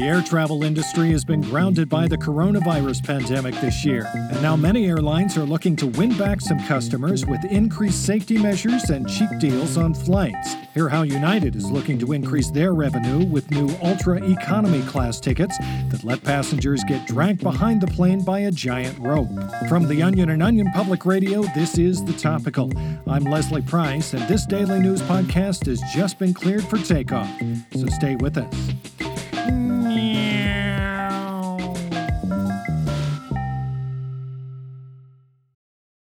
The air travel industry has been grounded by the coronavirus pandemic this year, and now many airlines are looking to win back some customers with increased safety measures and cheap deals on flights. Hear how United is looking to increase their revenue with new ultra economy class tickets that let passengers get dragged behind the plane by a giant rope. From the Onion and Onion Public Radio, this is The Topical. I'm Leslie Price, and this daily news podcast has just been cleared for takeoff. So stay with us.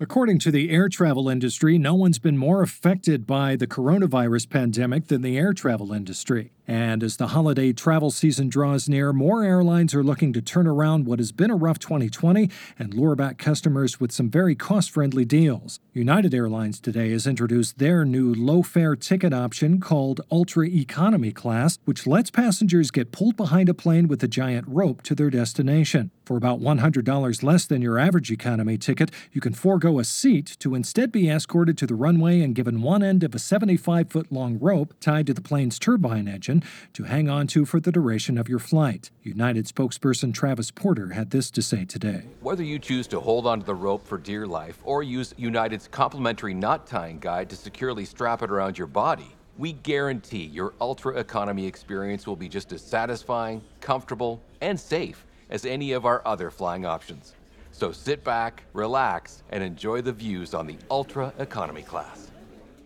According to the air travel industry, no one's been more affected by the coronavirus pandemic than the air travel industry. And as the holiday travel season draws near, more airlines are looking to turn around what has been a rough 2020 and lure back customers with some very cost friendly deals. United Airlines today has introduced their new low fare ticket option called Ultra Economy Class, which lets passengers get pulled behind a plane with a giant rope to their destination. For about $100 less than your average economy ticket, you can forego a seat to instead be escorted to the runway and given one end of a 75 foot long rope tied to the plane's turbine engine to hang on to for the duration of your flight. United spokesperson Travis Porter had this to say today. Whether you choose to hold onto the rope for dear life or use United's complimentary knot tying guide to securely strap it around your body, we guarantee your ultra economy experience will be just as satisfying, comfortable, and safe as any of our other flying options. So sit back, relax, and enjoy the views on the ultra economy class.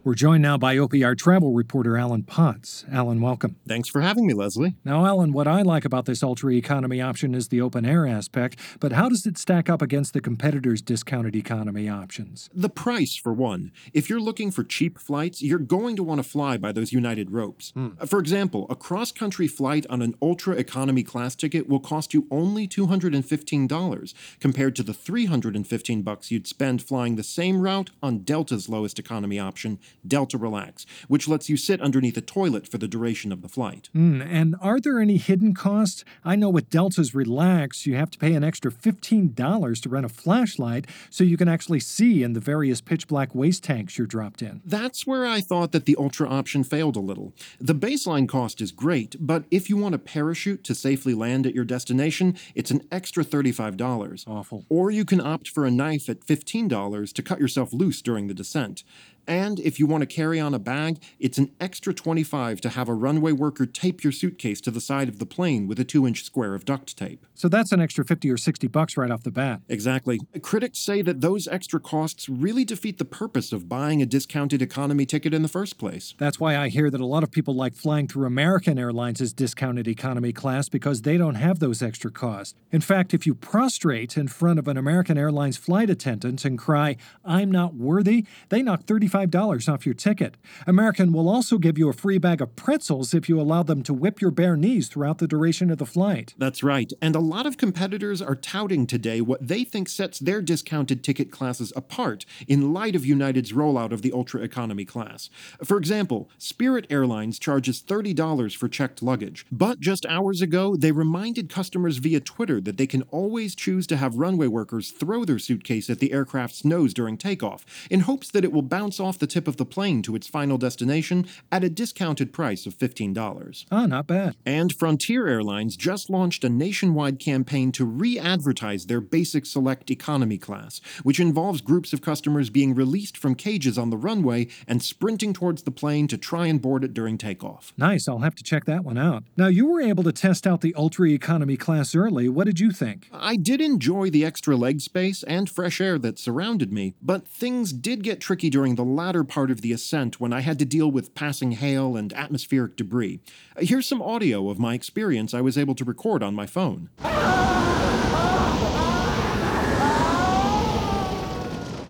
We're joined now by OPR travel reporter Alan Potts. Alan, welcome. Thanks for having me, Leslie. Now, Alan, what I like about this ultra economy option is the open air aspect, but how does it stack up against the competitors' discounted economy options? The price, for one. If you're looking for cheap flights, you're going to want to fly by those United ropes. Hmm. For example, a cross country flight on an ultra economy class ticket will cost you only $215 compared to the 315 bucks you'd spend flying the same route on Delta's lowest economy option, Delta Relax, which lets you sit underneath a toilet for the duration of the flight. Mm, and are there any hidden costs? I know with Delta's Relax, you have to pay an extra $15 to rent a flashlight so you can actually see in the various pitch black waste tanks you're dropped in. That's where I thought that the Ultra option failed a little. The baseline cost is great, but if you want a parachute to safely land at your destination, it's an extra $35. Awful. Or you can opt for a knife at $15 to cut yourself loose during the descent. And if you want to carry on a bag, it's an extra 25 to have a runway worker tape your suitcase to the side of the plane with a 2-inch square of duct tape. So that's an extra 50 or 60 bucks right off the bat. Exactly. Critics say that those extra costs really defeat the purpose of buying a discounted economy ticket in the first place. That's why I hear that a lot of people like flying through American Airlines' discounted economy class because they don't have those extra costs. In fact, if you prostrate in front of an American Airlines flight attendant and cry, "I'm not worthy," they knock 30 $35 off your ticket. American will also give you a free bag of pretzels if you allow them to whip your bare knees throughout the duration of the flight. That's right. And a lot of competitors are touting today what they think sets their discounted ticket classes apart in light of United's rollout of the Ultra Economy class. For example, Spirit Airlines charges $30 for checked luggage, but just hours ago, they reminded customers via Twitter that they can always choose to have runway workers throw their suitcase at the aircraft's nose during takeoff in hopes that it will bounce off the tip of the plane to its final destination at a discounted price of $15. Ah, not bad. And Frontier Airlines just launched a nationwide campaign to re advertise their Basic Select Economy class, which involves groups of customers being released from cages on the runway and sprinting towards the plane to try and board it during takeoff. Nice, I'll have to check that one out. Now, you were able to test out the Ultra Economy class early. What did you think? I did enjoy the extra leg space and fresh air that surrounded me, but things did get tricky during the latter part of the ascent when I had to deal with passing hail and atmospheric debris. Here's some audio of my experience I was able to record on my phone.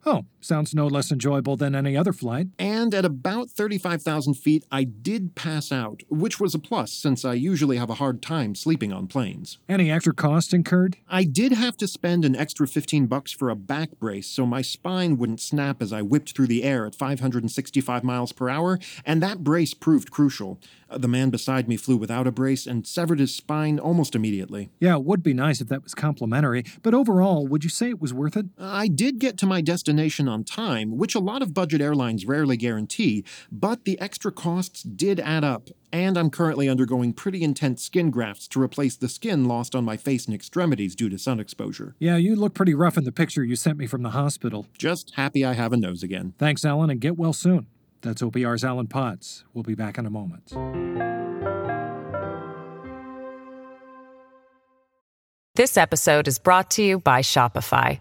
Oh, Sounds no less enjoyable than any other flight. And at about 35,000 feet, I did pass out, which was a plus since I usually have a hard time sleeping on planes. Any extra cost incurred? I did have to spend an extra 15 bucks for a back brace so my spine wouldn't snap as I whipped through the air at 565 miles per hour, and that brace proved crucial. Uh, the man beside me flew without a brace and severed his spine almost immediately. Yeah, it would be nice if that was complimentary, but overall, would you say it was worth it? I did get to my destination on time, which a lot of budget airlines rarely guarantee, but the extra costs did add up, and I'm currently undergoing pretty intense skin grafts to replace the skin lost on my face and extremities due to sun exposure. Yeah, you look pretty rough in the picture you sent me from the hospital. Just happy I have a nose again. Thanks, Alan, and get well soon. That's OPR's Alan Potts. We'll be back in a moment. This episode is brought to you by Shopify.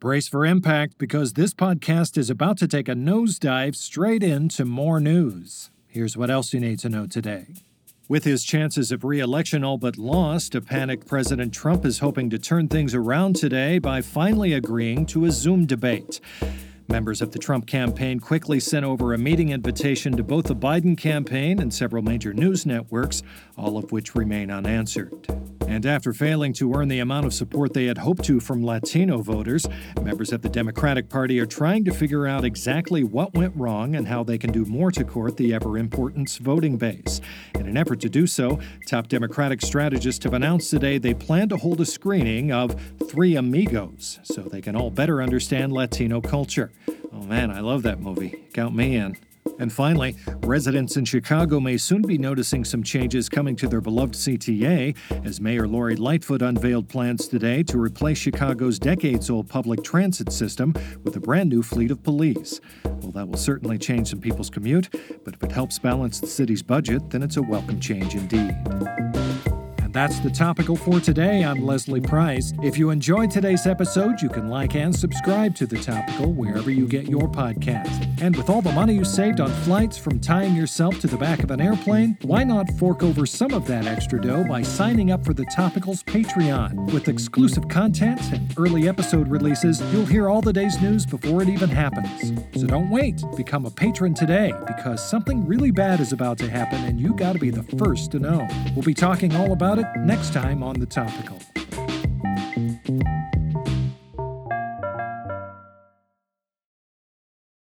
Brace for impact because this podcast is about to take a nosedive straight into more news. Here's what else you need to know today. With his chances of re election all but lost, a panicked President Trump is hoping to turn things around today by finally agreeing to a Zoom debate. Members of the Trump campaign quickly sent over a meeting invitation to both the Biden campaign and several major news networks, all of which remain unanswered. And after failing to earn the amount of support they had hoped to from Latino voters, members of the Democratic Party are trying to figure out exactly what went wrong and how they can do more to court the ever important voting base. In an effort to do so, top Democratic strategists have announced today they plan to hold a screening of Three Amigos so they can all better understand Latino culture. Oh man, I love that movie. Count me in. And finally, residents in Chicago may soon be noticing some changes coming to their beloved CTA as Mayor Lori Lightfoot unveiled plans today to replace Chicago's decades old public transit system with a brand new fleet of police. Well, that will certainly change some people's commute, but if it helps balance the city's budget, then it's a welcome change indeed. And that's the topical for today. I'm Leslie Price. If you enjoyed today's episode, you can like and subscribe to the topical wherever you get your podcast. And with all the money you saved on flights from tying yourself to the back of an airplane, why not fork over some of that extra dough by signing up for the Topicals Patreon? With exclusive content and early episode releases, you'll hear all the day's news before it even happens. So don't wait. Become a patron today because something really bad is about to happen and you got to be the first to know. We'll be talking all about it next time on The Topical.